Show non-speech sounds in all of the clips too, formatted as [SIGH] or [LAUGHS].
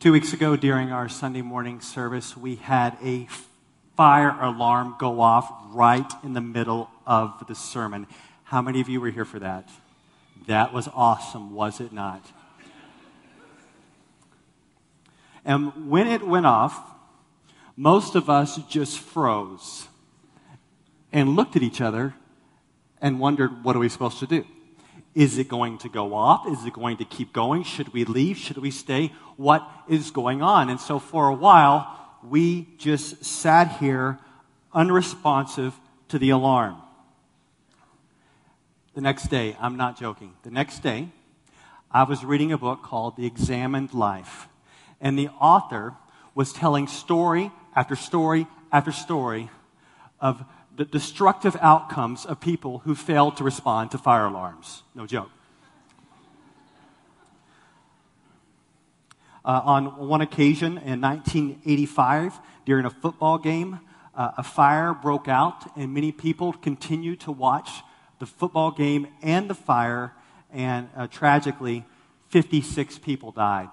Two weeks ago, during our Sunday morning service, we had a fire alarm go off right in the middle of the sermon. How many of you were here for that? That was awesome, was it not? And when it went off, most of us just froze and looked at each other and wondered, what are we supposed to do? Is it going to go off? Is it going to keep going? Should we leave? Should we stay? What is going on? And so for a while, we just sat here unresponsive to the alarm. The next day, I'm not joking, the next day, I was reading a book called The Examined Life. And the author was telling story after story after story of the destructive outcomes of people who failed to respond to fire alarms. No joke. Uh, on one occasion in 1985, during a football game, uh, a fire broke out, and many people continued to watch the football game and the fire, and uh, tragically, 56 people died.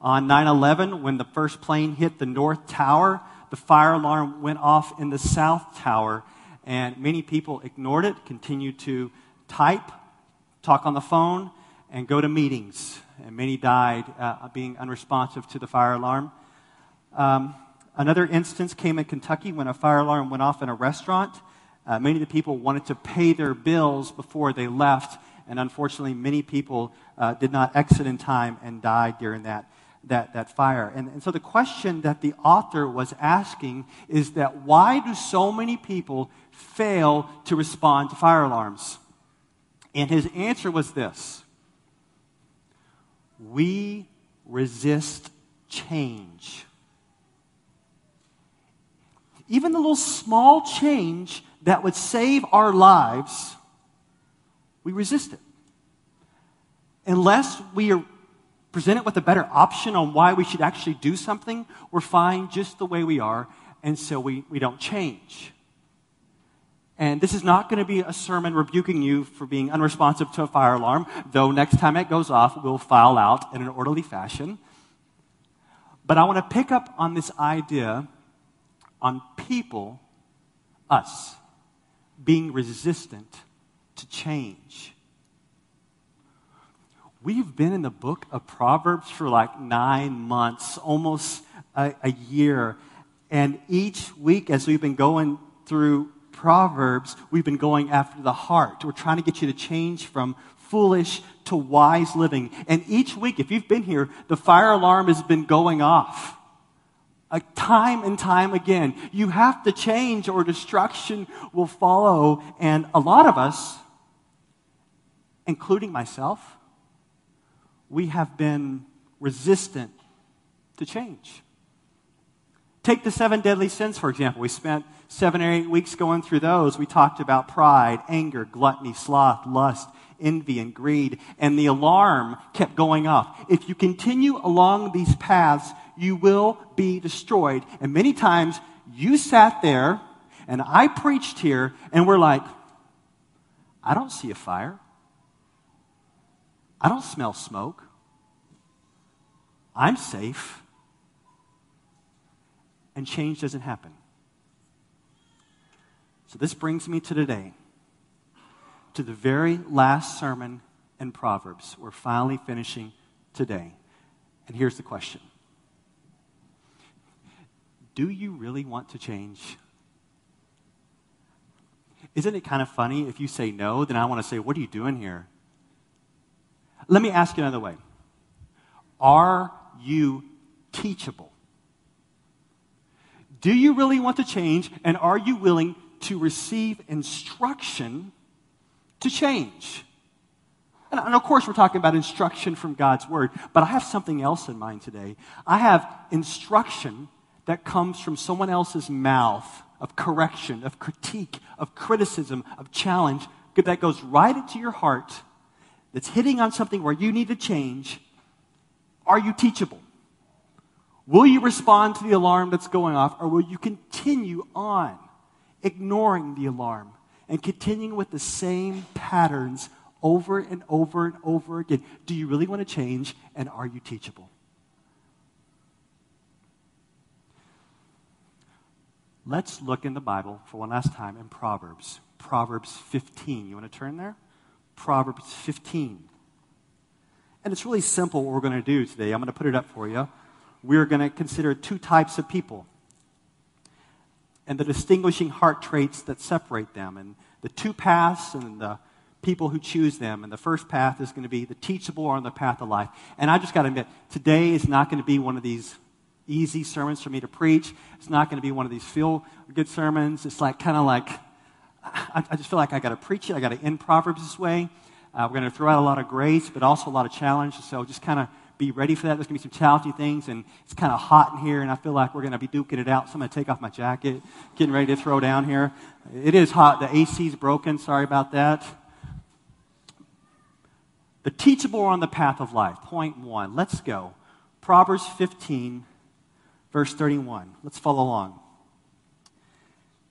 On 9 11, when the first plane hit the North Tower, the fire alarm went off in the South Tower, and many people ignored it, continued to type, talk on the phone, and go to meetings. And many died uh, being unresponsive to the fire alarm. Um, another instance came in Kentucky when a fire alarm went off in a restaurant. Uh, many of the people wanted to pay their bills before they left, and unfortunately, many people uh, did not exit in time and died during that that, that fire. And, and so the question that the author was asking is that why do so many people fail to respond to fire alarms? And his answer was this We resist change. Even the little small change that would save our lives, we resist it. Unless we are presented with a better option on why we should actually do something, we're fine just the way we are, and so we, we don't change. And this is not going to be a sermon rebuking you for being unresponsive to a fire alarm, though next time it goes off, we'll file out in an orderly fashion. But I want to pick up on this idea on people, us, being resistant to change. We've been in the book of Proverbs for like nine months, almost a, a year. And each week, as we've been going through Proverbs, we've been going after the heart. We're trying to get you to change from foolish to wise living. And each week, if you've been here, the fire alarm has been going off. Uh, time and time again. You have to change or destruction will follow. And a lot of us, including myself, we have been resistant to change. Take the seven deadly sins, for example. We spent seven or eight weeks going through those. We talked about pride, anger, gluttony, sloth, lust, envy, and greed. And the alarm kept going off. If you continue along these paths, you will be destroyed. And many times you sat there and I preached here and we're like, I don't see a fire. I don't smell smoke. I'm safe. And change doesn't happen. So this brings me to today, to the very last sermon in Proverbs. We're finally finishing today. And here's the question Do you really want to change? Isn't it kind of funny if you say no, then I want to say, What are you doing here? Let me ask you another way Are you teachable? Do you really want to change, and are you willing to receive instruction to change? And, and, of course, we're talking about instruction from God's Word, but I have something else in mind today. I have instruction that comes from someone else's mouth of correction, of critique, of criticism, of challenge that goes right into your heart that's hitting on something where you need to change, are you teachable? Will you respond to the alarm that's going off, or will you continue on ignoring the alarm and continuing with the same patterns over and over and over again? Do you really want to change, and are you teachable? Let's look in the Bible for one last time in Proverbs. Proverbs 15. You want to turn there? Proverbs 15. And it's really simple what we're going to do today. I'm going to put it up for you. We're going to consider two types of people and the distinguishing heart traits that separate them, and the two paths and the people who choose them. And the first path is going to be the teachable or on the path of life. And I just got to admit, today is not going to be one of these easy sermons for me to preach. It's not going to be one of these feel good sermons. It's like kind of like, I, I, just feel like I got to preach it. I got to end Proverbs this way. Uh, we're going to throw out a lot of grace, but also a lot of challenge. So just kind of be ready for that. There's going to be some challenging things, and it's kind of hot in here, and I feel like we're going to be duking it out. So I'm going to take off my jacket, getting ready to throw down here. It is hot. The AC's broken. Sorry about that. The teachable are on the path of life. Point one. Let's go. Proverbs 15, verse 31. Let's follow along.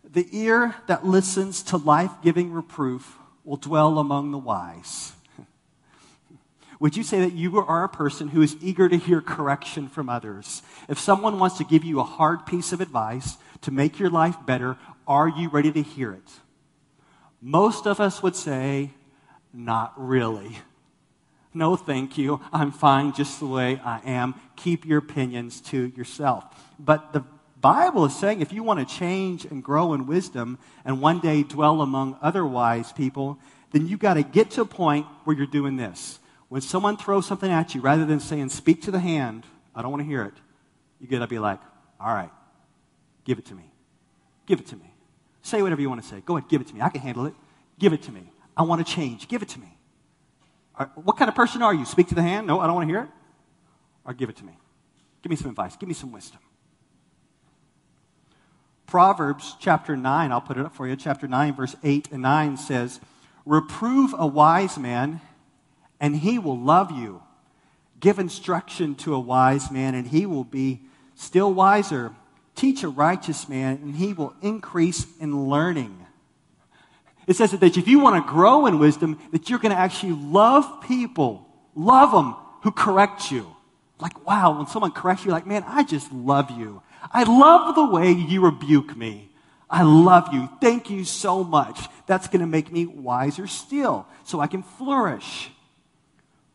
The ear that listens to life giving reproof will dwell among the wise. Would you say that you are a person who is eager to hear correction from others? If someone wants to give you a hard piece of advice to make your life better, are you ready to hear it? Most of us would say, not really. No, thank you. I'm fine just the way I am. Keep your opinions to yourself. But the Bible is saying if you want to change and grow in wisdom and one day dwell among other wise people, then you've got to get to a point where you're doing this. When someone throws something at you, rather than saying, speak to the hand, I don't want to hear it, you got to be like, all right, give it to me. Give it to me. Say whatever you want to say. Go ahead, give it to me. I can handle it. Give it to me. I want to change. Give it to me. What kind of person are you? Speak to the hand? No, I don't want to hear it. Or give it to me. Give me some advice. Give me some wisdom. Proverbs chapter 9, I'll put it up for you. Chapter 9, verse 8 and 9 says, Reprove a wise man, and he will love you. Give instruction to a wise man, and he will be still wiser. Teach a righteous man, and he will increase in learning. It says that if you want to grow in wisdom, that you're going to actually love people, love them who correct you. Like, wow, when someone corrects you, like, man, I just love you. I love the way you rebuke me. I love you. Thank you so much. That's going to make me wiser still so I can flourish.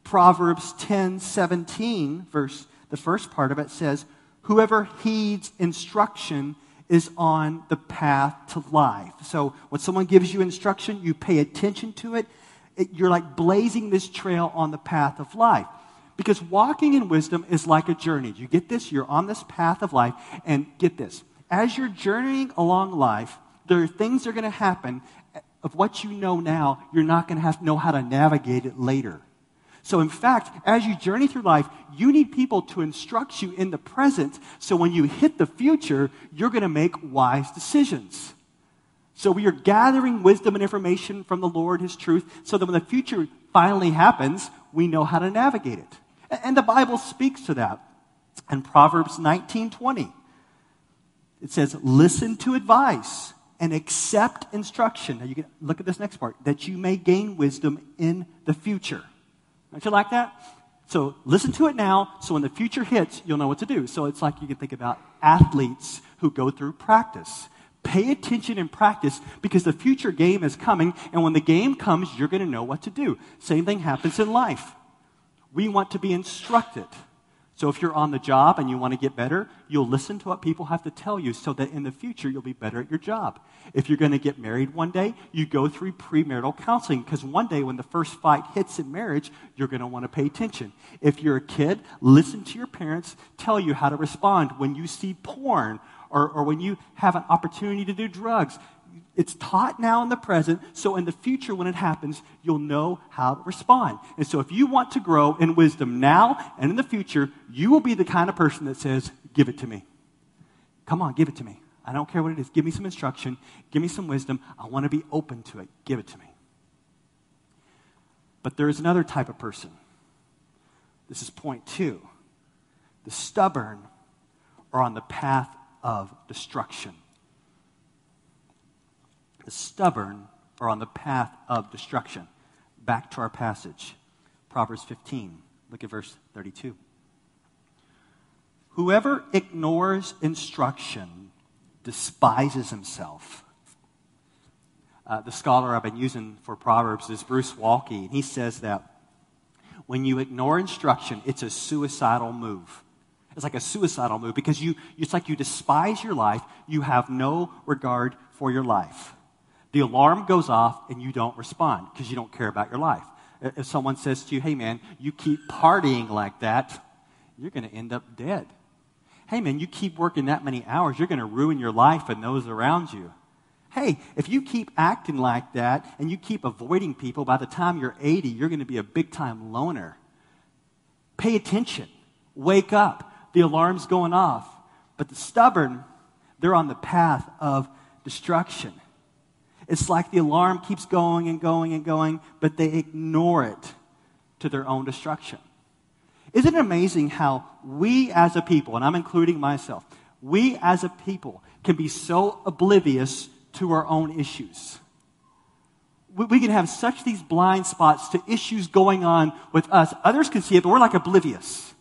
Proverbs 10 17, verse, the first part of it says, Whoever heeds instruction is on the path to life. So when someone gives you instruction, you pay attention to it. it. You're like blazing this trail on the path of life. Because walking in wisdom is like a journey. You get this? You're on this path of life. And get this. As you're journeying along life, there are things that are going to happen of what you know now, you're not going to have to know how to navigate it later. So, in fact, as you journey through life, you need people to instruct you in the present so when you hit the future, you're going to make wise decisions. So, we are gathering wisdom and information from the Lord, His truth, so that when the future finally happens, we know how to navigate it. And the Bible speaks to that. In Proverbs 19:20, it says, Listen to advice and accept instruction. Now, you can look at this next part that you may gain wisdom in the future. Don't you like that? So listen to it now, so when the future hits, you'll know what to do. So it's like you can think about athletes who go through practice. Pay attention in practice because the future game is coming, and when the game comes, you're going to know what to do. Same thing happens in life. We want to be instructed. So if you're on the job and you want to get better, you'll listen to what people have to tell you so that in the future you'll be better at your job. If you're going to get married one day, you go through premarital counseling because one day when the first fight hits in marriage, you're going to want to pay attention. If you're a kid, listen to your parents tell you how to respond when you see porn or, or when you have an opportunity to do drugs. It's taught now in the present, so in the future, when it happens, you'll know how to respond. And so, if you want to grow in wisdom now and in the future, you will be the kind of person that says, Give it to me. Come on, give it to me. I don't care what it is. Give me some instruction. Give me some wisdom. I want to be open to it. Give it to me. But there is another type of person. This is point two. The stubborn are on the path of destruction the stubborn are on the path of destruction. Back to our passage, Proverbs 15. Look at verse 32. Whoever ignores instruction despises himself. Uh, the scholar I've been using for Proverbs is Bruce Waltke, and he says that when you ignore instruction, it's a suicidal move. It's like a suicidal move because you, it's like you despise your life. You have no regard for your life. The alarm goes off and you don't respond because you don't care about your life. If someone says to you, hey man, you keep partying like that, you're going to end up dead. Hey man, you keep working that many hours, you're going to ruin your life and those around you. Hey, if you keep acting like that and you keep avoiding people, by the time you're 80, you're going to be a big time loner. Pay attention. Wake up. The alarm's going off. But the stubborn, they're on the path of destruction. It's like the alarm keeps going and going and going, but they ignore it to their own destruction. Isn't it amazing how we as a people, and I'm including myself, we as a people can be so oblivious to our own issues. We, can have such these blind spots to issues going on with us. Others can see it, but we're like oblivious.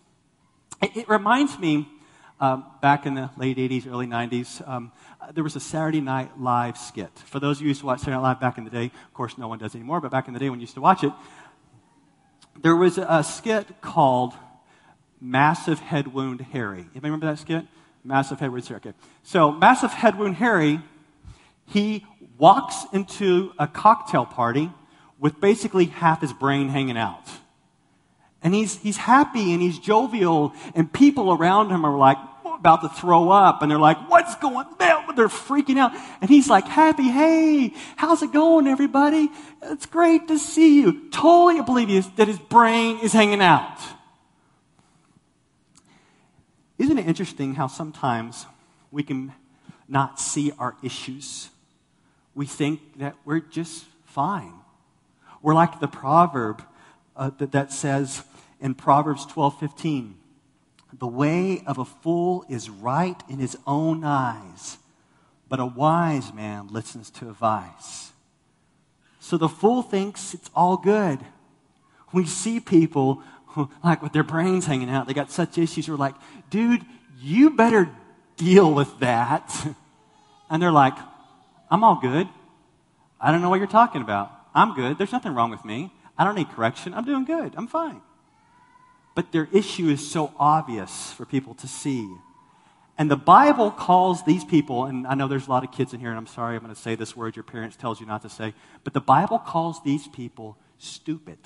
It, it reminds me, um, back in the late 80s, early 90s, um, there was a Saturday Night Live skit. For those of you who used to watch Saturday Night Live back in the day, of course, no one does anymore, but back in the day when you used to watch it, there was a skit called Massive Head Wound Harry. Anybody remember that skit? Massive Head Wound Harry. Okay. So, Massive Head Wound Harry he walks into a cocktail party with basically half his brain hanging out. And he's, he's happy and he's jovial, and people around him are like about to throw up, and they're like, What's going on? They're freaking out. And he's like, Happy, hey, how's it going, everybody? It's great to see you. Totally oblivious that his brain is hanging out. Isn't it interesting how sometimes we can not see our issues? we think that we're just fine. We're like the proverb uh, that, that says in Proverbs 12 15, the way of a fool is right in his own eyes, but a wise man listens to advice. So the fool thinks it's all good. We see people who, like with their brains hanging out, they got such issues. We're like, dude, you better deal with that. [LAUGHS] And they're like, I'm all good. I don't know what you're talking about. I'm good. There's nothing wrong with me. I don't need correction. I'm doing good. I'm fine. But their issue is so obvious for people to see. And the Bible calls these people, and I know there's a lot of kids in here, and I'm sorry I'm going to say this word your parents tells you not to say, but the Bible calls these people stupid.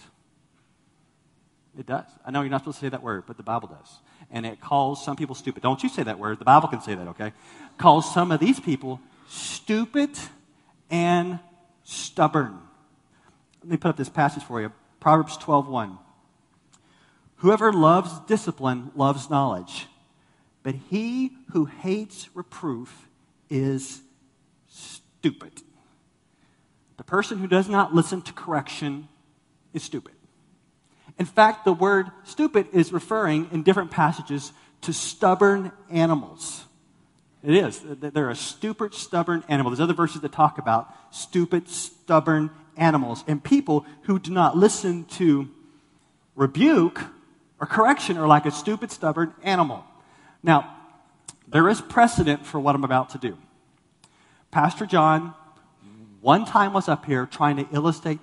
It does. I know you're not supposed to say that word, but the Bible does. And it calls some people stupid. Don't you say that word. The Bible can say that, okay? Calls some of these people stupid and stubborn. Let me put up this passage for you. Proverbs 12:1. Whoever loves discipline loves knowledge, but he who hates reproof is stupid. The person who does not listen to correction is stupid. In fact, the word stupid is referring in different passages to stubborn animals. It is. They're a stupid, stubborn animal. There's other verses that talk about stupid, stubborn animals. And people who do not listen to rebuke or correction are like a stupid, stubborn animal. Now, there is precedent for what I'm about to do. Pastor John one time was up here trying to illustrate,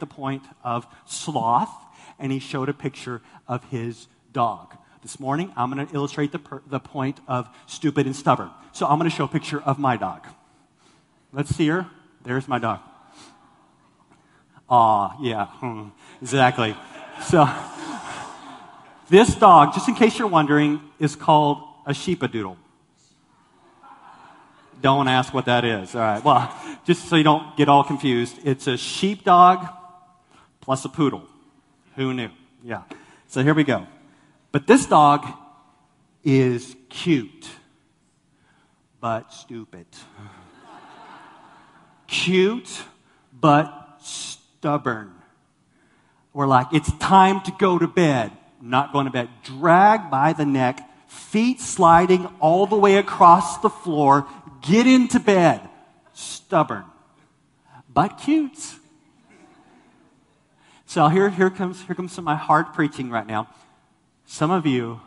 the point of sloth, and he showed a picture of his dog. This morning, I'm going to illustrate the, per- the point of stupid and stubborn. So I'm going to show a picture of my dog. Let's see her. There's my dog. Aw, yeah, hmm, exactly. So this dog, just in case you're wondering, is called a sheepadoodle. Don't ask what that is. All right. Well, just so you don't get all confused, it's a sheepdog plus a poodle. Who knew? Yeah. So here we go. But this dog is cute, but stupid. cute, but stubborn. We're like, it's time to go to bed. Not going to bed. Dragged by the neck, feet sliding all the way across the floor. Get into bed. Stubborn, but cute. So here, here comes here comes some of my hard preaching right now. Some of you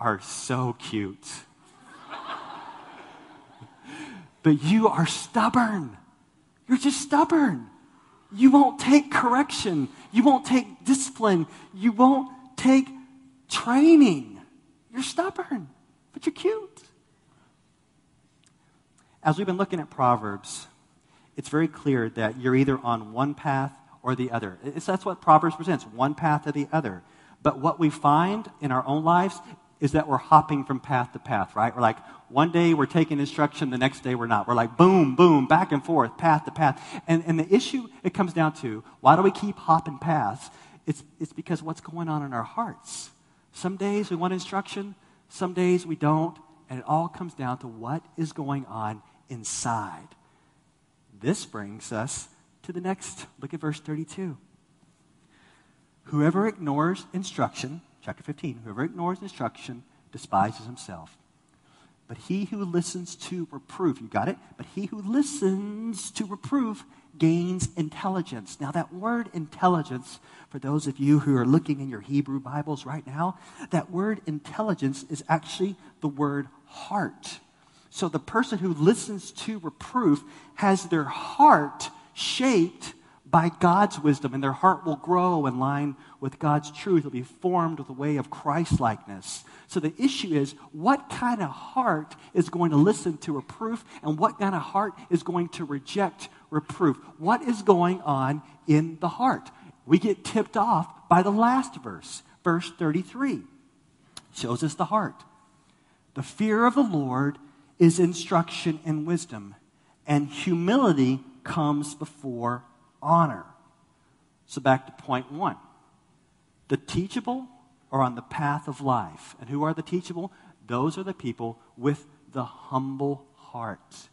are so cute. but you are stubborn. You're just stubborn. You won't take correction. You won't take discipline. You won't take training. You're stubborn, but you're cute. As we've been looking at Proverbs, it's very clear that you're either on one path or the other. It's, that's what Proverbs presents one path or the other. But what we find in our own lives is that we're hopping from path to path, right? We're like, one day we're taking instruction, the next day we're not. We're like, boom, boom, back and forth, path to path. And, and the issue it comes down to, why do we keep hopping paths? It's, it's because what's going on in our hearts. Some days we want instruction, some days we don't, and it all comes down to what is going on inside. This brings us to the next. Look at verse 32. Whoever ignores instruction, chapter 15, whoever ignores instruction despises himself. But he who listens to reproof, you got it? But he who listens to reproof gains intelligence. Now, that word intelligence, for those of you who are looking in your Hebrew Bibles right now, that word intelligence is actually the word heart. So the person who listens to reproof has their heart shaped by God's wisdom, and their heart will grow in line with God's truth. It'll be formed with the way of Christ likeness. So the issue is what kind of heart is going to listen to reproof, and what kind of heart is going to reject reproof? What is going on in the heart? We get tipped off by the last verse, verse 33. Shows us the heart. The fear of the Lord is instruction and wisdom, and humility comes before honor. So back to point one. The teachable are on the path of life. And who are the teachable? Those are the people with the humble heart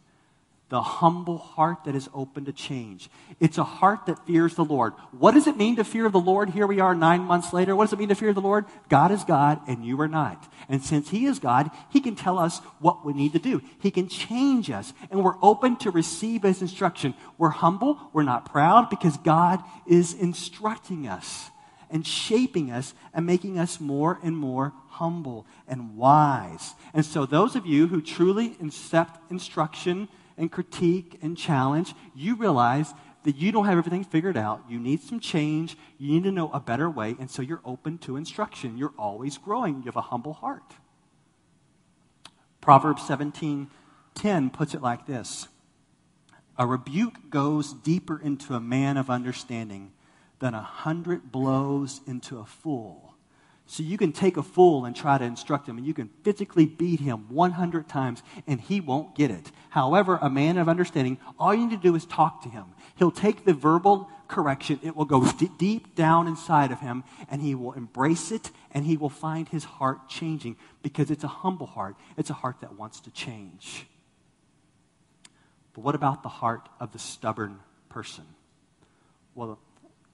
the humble heart that is open to change. It's a heart that fears the Lord. What does it mean to fear the Lord? Here we are nine months later. What does it mean to fear the Lord? God is God and you are not. And since He is God, He can tell us what we need to do. He can change us and we're open to receive His instruction. We're humble. We're not proud because God is instructing us and shaping us and making us more and more humble and wise. And so those of you who truly accept instruction, and critique and challenge, you realize that you don't have everything figured out. You need some change. You need to know a better way. And so you're open to instruction. You're always growing. You have a humble heart. Proverbs 17 10 puts it like this A rebuke goes deeper into a man of understanding than a hundred blows into a fool. So you can take a fool and try to instruct him, and you can physically beat him 100 times, and he won't get it. However, a man of understanding, all you need to do is talk to him. He'll take the verbal correction, it will go d- deep down inside of him, and he will embrace it, and he will find his heart changing because it's a humble heart. It's a heart that wants to change. But what about the heart of the stubborn person? Well,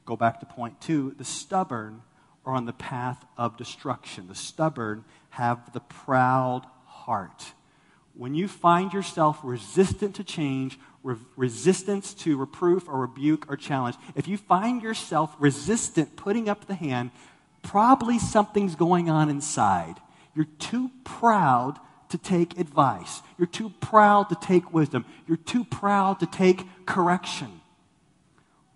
go back to point two. The stubborn are on the path of destruction. The stubborn have the proud heart. When you find yourself resistant to change, re- resistance to reproof or rebuke or challenge, if you find yourself resistant putting up the hand, probably something's going on inside. You're too proud to take advice. You're too proud to take wisdom. You're too proud to take correction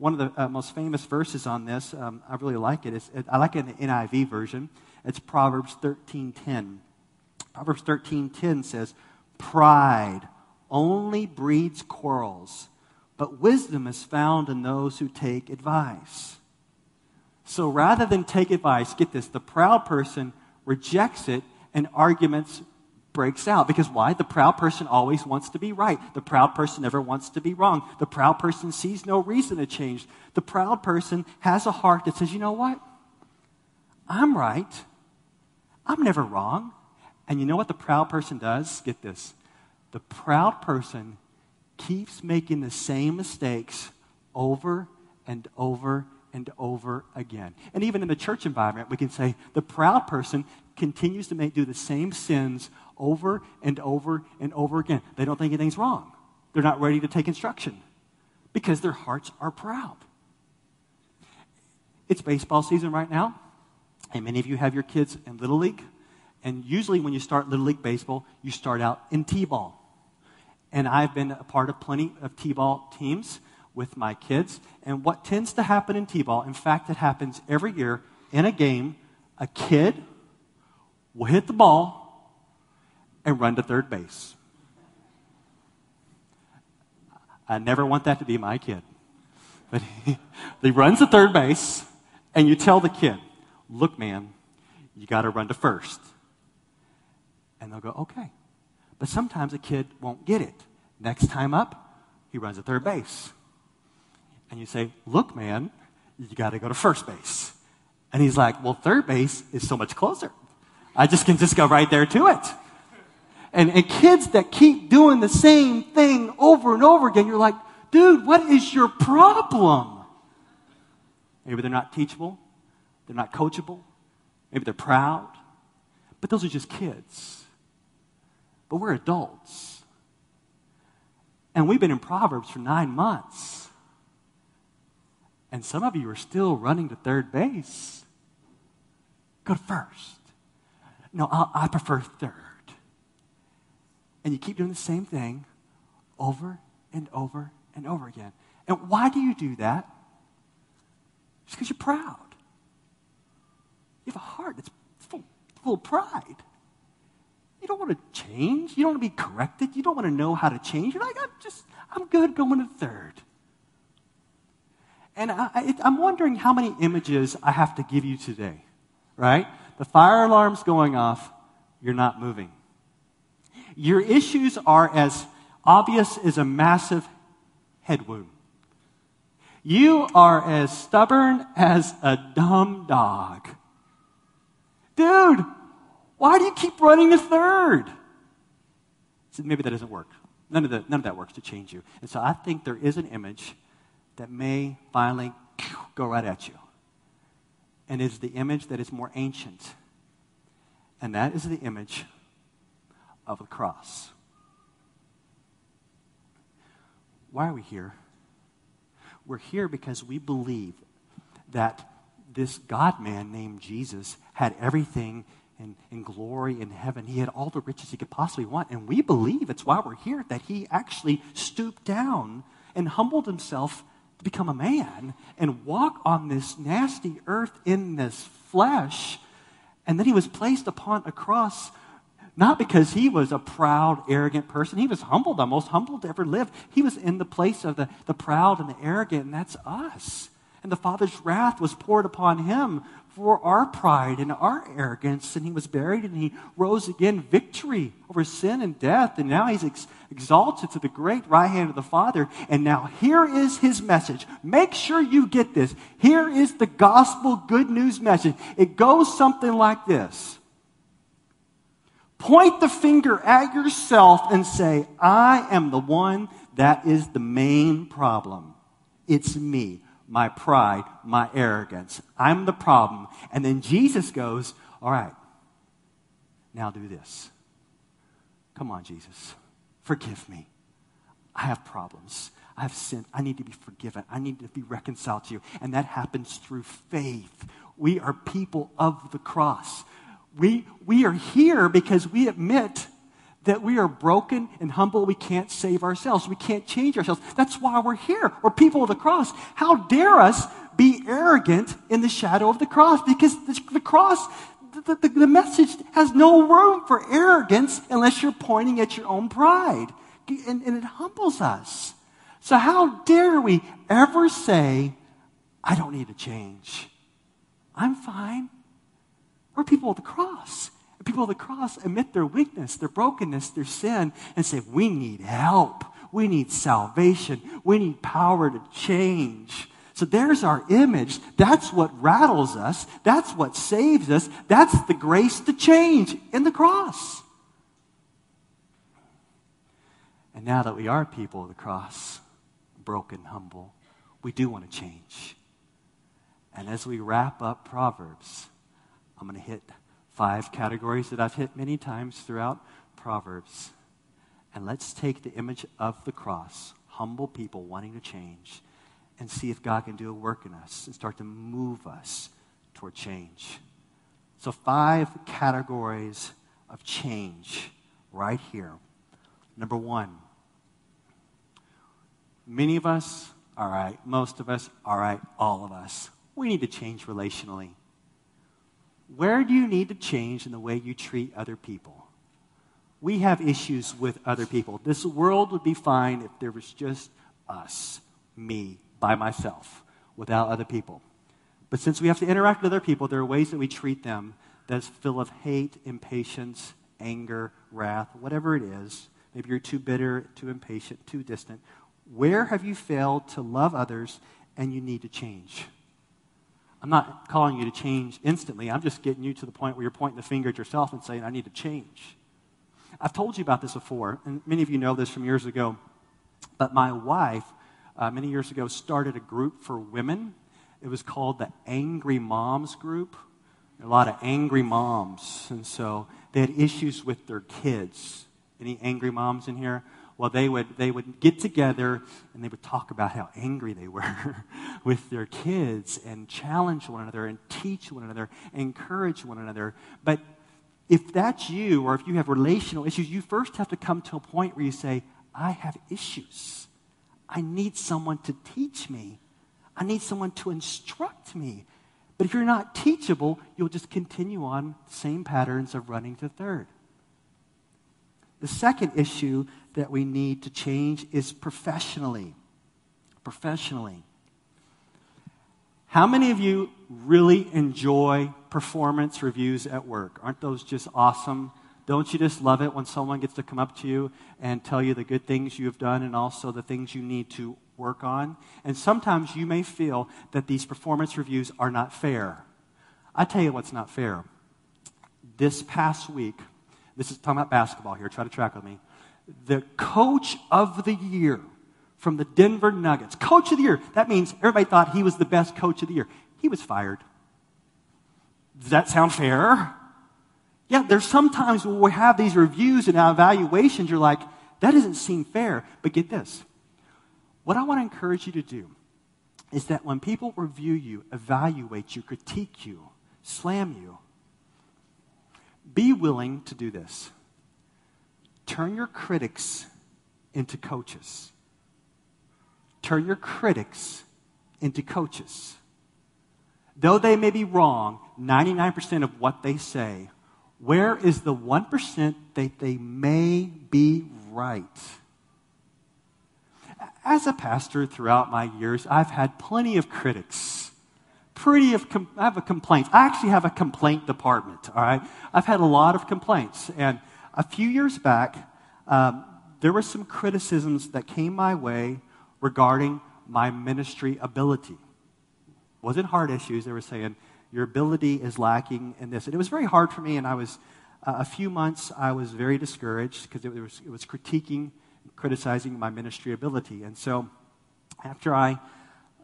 one of the uh, most famous verses on this, um, I really like it. It. I like it in the NIV version. It's Proverbs 13.10. Proverbs 13.10 says, Pride only breeds quarrels, but wisdom is found in those who take advice. So rather than take advice, get this, the proud person rejects it and arguments breaks out. Because why? The proud person always wants to be right. The proud person never wants to be wrong. The proud person sees no reason to change. The proud person has a heart that says, you know what? I'm right. I'm never wrong. And you know what the proud person does? Get this. The proud person keeps making the same mistakes over and over and over again. And even in the church environment, we can say the proud person continues to make, do the same sins over and over and over again. They don't think anything's wrong. They're not ready to take instruction because their hearts are proud. It's baseball season right now, and many of you have your kids in Little League. And usually, when you start Little League Baseball, you start out in T ball. And I've been a part of plenty of T ball teams with my kids. And what tends to happen in T ball, in fact, it happens every year in a game, a kid will hit the ball and run to third base. I never want that to be my kid. But he, he runs to third base, and you tell the kid, look, man, you got to run to first. And they'll go, okay. But sometimes a kid won't get it. Next time up, he runs to third base. And you say, look, man, you got to go to first base. And he's like, well, third base is so much closer. I just can just go right there to it. And, and kids that keep doing the same thing over and over again, you're like, dude, what is your problem? Maybe they're not teachable, they're not coachable, maybe they're proud, but those are just kids. But we're adults. And we've been in Proverbs for nine months. And some of you are still running to third base. Go to first. No, i I prefer third. And you keep doing the same thing over and over and over again. And why do you do that? It's because you're proud. You have a heart that's full, full of pride. You don't want to change. You don't want to be corrected. You don't want to know how to change. You're like, I'm just, I'm good going to third. And I, am wondering how many images I have to give you today, right? The fire alarm's going off, you're not moving. Your issues are as obvious as a massive head wound. You are as stubborn as a dumb dog. Dude, why do you keep running to third? So maybe that doesn't work. None of, the, none of that works to change you. And so I think there is an image that may finally go right at you. And it's the image that is more ancient. And that is the image of the cross. Why are we here? We're here because we believe that this God man named Jesus had everything in, in glory in heaven. He had all the riches he could possibly want. And we believe it's why we're here that he actually stooped down and humbled himself to become a man and walk on this nasty earth in this flesh. And then he was placed upon a cross not because he was a proud, arrogant person. He was humble, the most humble to ever live. He was in the place of the, the proud and the arrogant, and that's us. And the Father's wrath was poured upon him for our pride and our arrogance. And he was buried and he rose again, victory over sin and death. And now he's ex- exalted to the great right hand of the Father. And now here is his message. Make sure you get this. Here is the gospel good news message. It goes something like this Point the finger at yourself and say, I am the one that is the main problem. It's me, my pride, my arrogance. I'm the problem. And then Jesus goes, All right, now do this. Come on, Jesus. Forgive me. I have problems. I have sinned. I need to be forgiven. I need to be reconciled to you. And that happens through faith. We are people of the cross. We, we are here because we admit that we are broken and humble. We can't save ourselves. We can't change ourselves. That's why we're here. We're people of the cross. How dare us be arrogant in the shadow of the cross? Because the, the cross, the, the, the message has no room for arrogance unless you're pointing at your own pride. And, and it humbles us. So, how dare we ever say, I don't need to change? I'm fine. We're people of the cross. And people of the cross admit their weakness, their brokenness, their sin, and say, We need help. We need salvation. We need power to change. So there's our image. That's what rattles us. That's what saves us. That's the grace to change in the cross. And now that we are people of the cross, broken, humble, we do want to change. And as we wrap up Proverbs, I'm going to hit five categories that I've hit many times throughout Proverbs. And let's take the image of the cross, humble people wanting to change, and see if God can do a work in us and start to move us toward change. So, five categories of change right here. Number one, Many of us, all right. Most of us, all right. All of us. We need to change relationally. Where do you need to change in the way you treat other people? We have issues with other people. This world would be fine if there was just us, me, by myself, without other people. But since we have to interact with other people, there are ways that we treat them that's full of hate, impatience, anger, wrath, whatever it is. Maybe you're too bitter, too impatient, too distant. Where have you failed to love others and you need to change? I'm not calling you to change instantly. I'm just getting you to the point where you're pointing the finger at yourself and saying, I need to change. I've told you about this before, and many of you know this from years ago. But my wife, uh, many years ago, started a group for women. It was called the Angry Moms Group. A lot of angry moms. And so they had issues with their kids. Any angry moms in here? Well, they would, they would get together and they would talk about how angry they were [LAUGHS] with their kids and challenge one another and teach one another, encourage one another. But if that's you, or if you have relational issues, you first have to come to a point where you say, I have issues. I need someone to teach me. I need someone to instruct me. But if you're not teachable, you'll just continue on the same patterns of running to third. The second issue that we need to change is professionally. Professionally. How many of you really enjoy performance reviews at work? Aren't those just awesome? Don't you just love it when someone gets to come up to you and tell you the good things you have done and also the things you need to work on? And sometimes you may feel that these performance reviews are not fair. I tell you what's not fair. This past week, this is talking about basketball here, try to track with me the coach of the year from the Denver Nuggets. Coach of the year. That means everybody thought he was the best coach of the year. He was fired. Does that sound fair? Yeah, there's sometimes when we have these reviews and evaluations, you're like, that doesn't seem fair. But get this. What I want to encourage you to do is that when people review you, evaluate you, critique you, slam you, be willing to do this turn your critics into coaches. Turn your critics into coaches. Though they may be wrong, 99% of what they say, where is the 1% that they may be right? As a pastor throughout my years, I've had plenty of critics. Pretty com- I have a complaint. I actually have a complaint department, all right? I've had a lot of complaints. And a few years back, um, there were some criticisms that came my way regarding my ministry ability. It wasn't hard issues. They were saying, your ability is lacking in this. And it was very hard for me, and I was, uh, a few months, I was very discouraged because it was, it was critiquing, criticizing my ministry ability. And so after I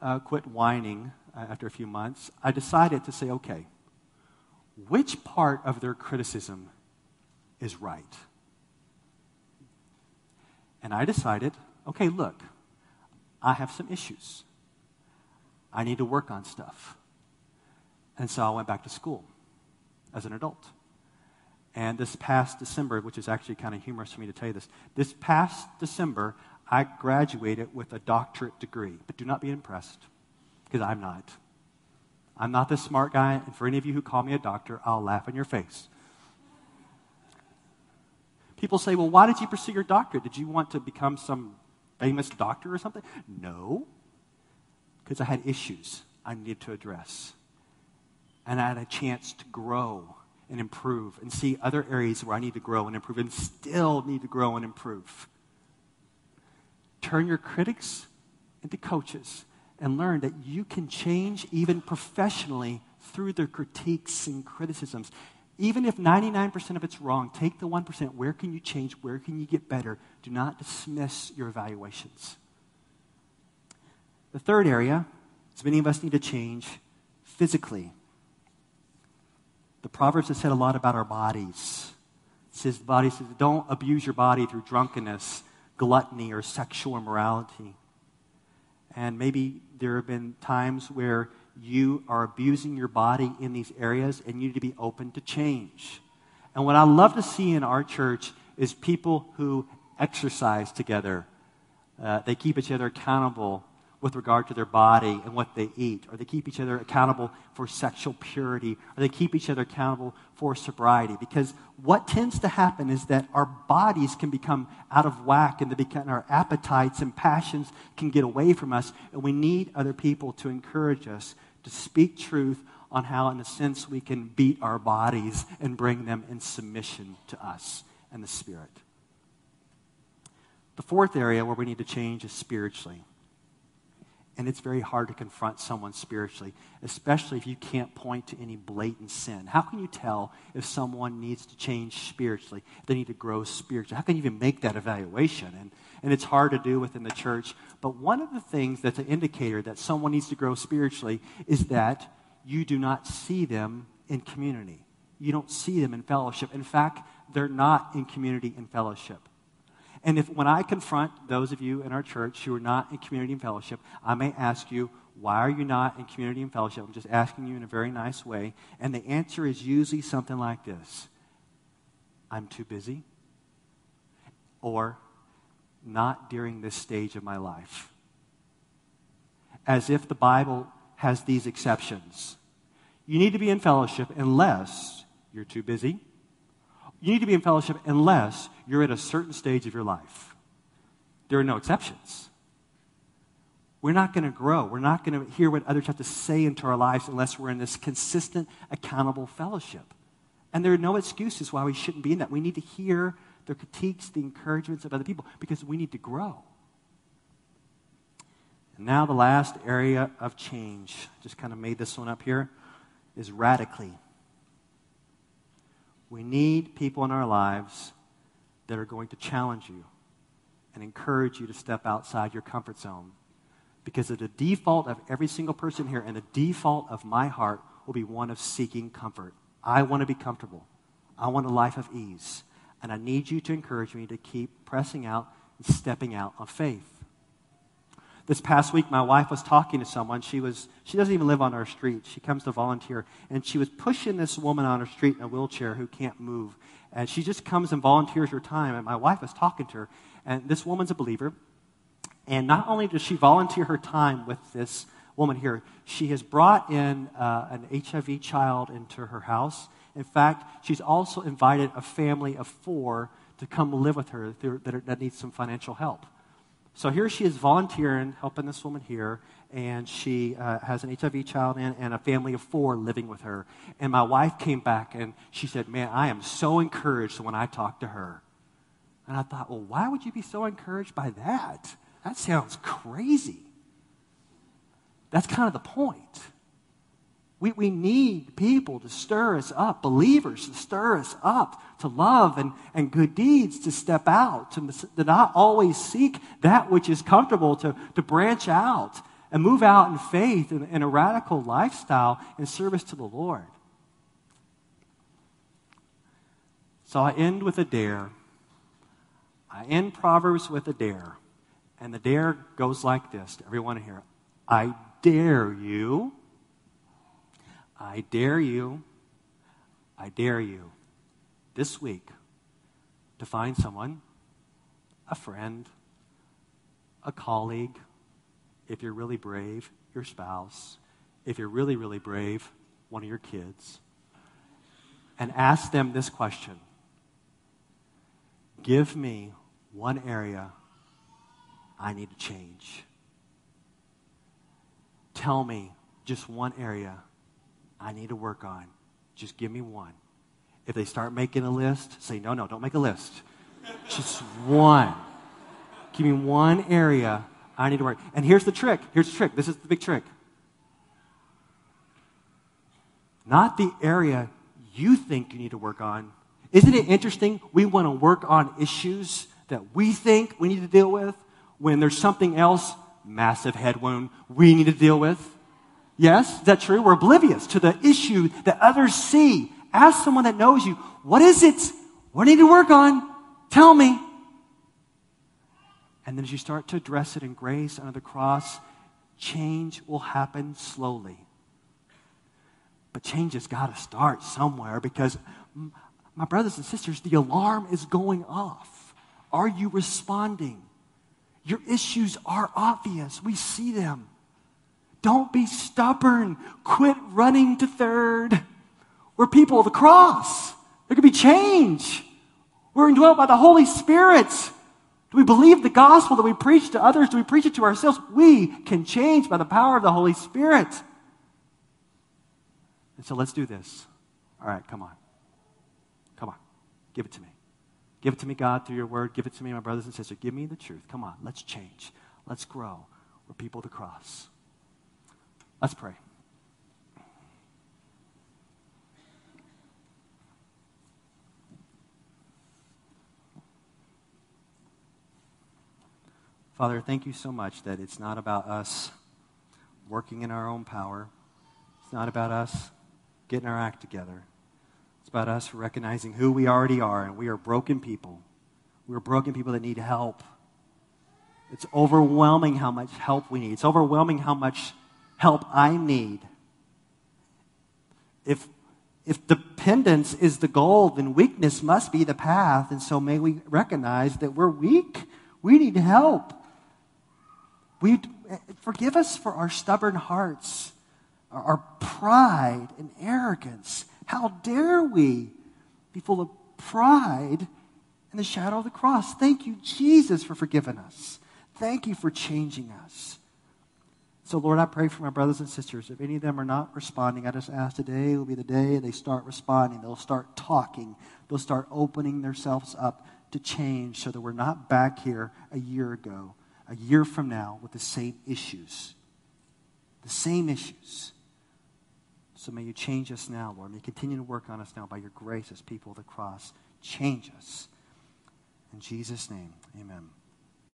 uh, quit whining, Uh, after a few months, I decided to say, okay, which part of their criticism is right. And I decided, okay, look, I have some issues. I need to work on stuff. And so I went back to school as an adult. And this past December, which is actually kind of humorous for me to tell you this, this past December, I graduated with a doctorate degree. But do not be impressed, because I'm not. I'm not this smart guy, and for any of you who call me a doctor, I'll laugh in your face. People say, well, why did you pursue your doctorate? Did you want to become some famous doctor or something? No, because I had issues I needed to address. And I had a chance to grow and improve and see other areas where I need to grow and improve and still need to grow and improve. Turn your critics into coaches and learn that you can change even professionally through their critiques and criticisms. Even if 99% of it's wrong, take the 1%. Where can you change? Where can you get better? Do not dismiss your evaluations. The third area is many of us need to change physically. The Proverbs have said a lot about our bodies. It says the body says, don't abuse your body through drunkenness, gluttony, or sexual immorality. And maybe there have been times where you are abusing your body in these areas and you need to be open to change. And what I love to see in our church is people who exercise together. Uh, they keep each other accountable with regard to their body and what they eat, or they keep each other accountable for sexual purity, or they keep each other accountable for sobriety. Because what tends to happen is that our bodies can become out of whack and become, our appetites and passions can get away from us, and we need other people to encourage us to speak truth on how, in a sense, we can beat our bodies and bring them in submission to us and the Spirit. The fourth area where we need to change is spiritually. And it's very hard to confront someone spiritually, especially if you can't point to any blatant sin. How can you tell if someone needs to change spiritually, they need to grow spiritually? How can you even make that evaluation? And, and it's hard to do within the church. But one of the things that's an indicator that someone needs to grow spiritually is that you do not see them in community. You don't see them in fellowship. In fact, they're not in community and fellowship. And if when I confront those of you in our church who are not in community and fellowship, I may ask you, why are you not in community and fellowship? I'm just asking you in a very nice way. And the answer is usually something like this I'm too busy, or not during this stage of my life. As if the Bible has these exceptions. You need to be in fellowship unless you're too busy, you need to be in fellowship unless you're at a certain stage of your life. There are no exceptions. We're not going to grow. We're not going to hear what others have to say into our lives unless we're in this consistent, accountable fellowship. And there are no excuses why we shouldn't be in that. We need to hear the critiques, the encouragements of other people because we need to grow. And now, the last area of change, just kind of made this one up here, is radically. We need people in our lives that are going to challenge you and encourage you to step outside your comfort zone. Because the default of every single person here and the default of my heart will be one of seeking comfort. I want to be comfortable. I want a life of ease. And I need you to encourage me to keep pressing out and stepping out of faith. This past week, my wife was talking to someone. She, was, she doesn't even live on our street. She comes to volunteer. And she was pushing this woman on her street in a wheelchair who can't move. And she just comes and volunteers her time. And my wife was talking to her. And this woman's a believer. And not only does she volunteer her time with this woman here, she has brought in uh, an HIV child into her house. In fact, she's also invited a family of four to come live with her that, that needs some financial help. So here she is volunteering, helping this woman here, and she uh, has an HIV child and, and a family of four living with her. And my wife came back and she said, Man, I am so encouraged when I talk to her. And I thought, Well, why would you be so encouraged by that? That sounds crazy. That's kind of the point. We, we need people to stir us up, believers to stir us up to love and, and good deeds, to step out, to, to not always seek that which is comfortable, to, to branch out and move out in faith in, in a radical lifestyle in service to the Lord. So I end with a dare. I end Proverbs with a dare. And the dare goes like this to everyone here I dare you I dare you, I dare you this week to find someone, a friend, a colleague, if you're really brave, your spouse, if you're really, really brave, one of your kids, and ask them this question Give me one area I need to change. Tell me just one area I need to work on. Just give me one. If they start making a list, say, no, no, don't make a list. Just one. Give me one area I need to work. And here's the trick. Here's the trick. This is the big trick. Not the area you think you need to work on. Isn't it interesting? We want to work on issues that we think we need to deal with when there's something else, massive head wound, we need to deal with. Yes, is that true? We're oblivious to the issue that others see. Ask someone that knows you, what is it? What do you need to work on? Tell me. And then as you start to address it in grace under the cross, change will happen slowly. But change has got to start somewhere because, my brothers and sisters, the alarm is going off. Are you responding? Your issues are obvious. We see them. Don't be stubborn. Quit running to third. We're people of the cross. There could be change. We're indwelt by the Holy Spirit. Do we believe the gospel that we preach to others? Do we preach it to ourselves? We can change by the power of the Holy Spirit. And so let's do this. All right, come on. Come on. Give it to me. Give it to me, God, through your word. Give it to me, my brothers and sisters. Give me the truth. Come on. Let's change. Let's grow. We're people of the cross. Let's pray. Father, thank you so much that it's not about us working in our own power. It's not about us getting our act together. It's about us recognizing who we already are, and we are broken people. We're broken people that need help. It's overwhelming how much help we need. It's overwhelming how much help I need. If, if dependence is the goal, then weakness must be the path. And so may we recognize that we're weak. We need help. We, forgive us for our stubborn hearts, our pride and arrogance. How dare we be full of pride in the shadow of the cross? Thank you, Jesus, for forgiving us. Thank you for changing us. So, Lord, I pray for my brothers and sisters. If any of them are not responding, I just ask today will be the day they start responding. They'll start talking. They'll start opening themselves up to change so that we're not back here a year ago, a year from now with the same issues. The same issues. So may you change us now, Lord. May you continue to work on us now by your grace as people of the cross. Change us. In Jesus' name, amen.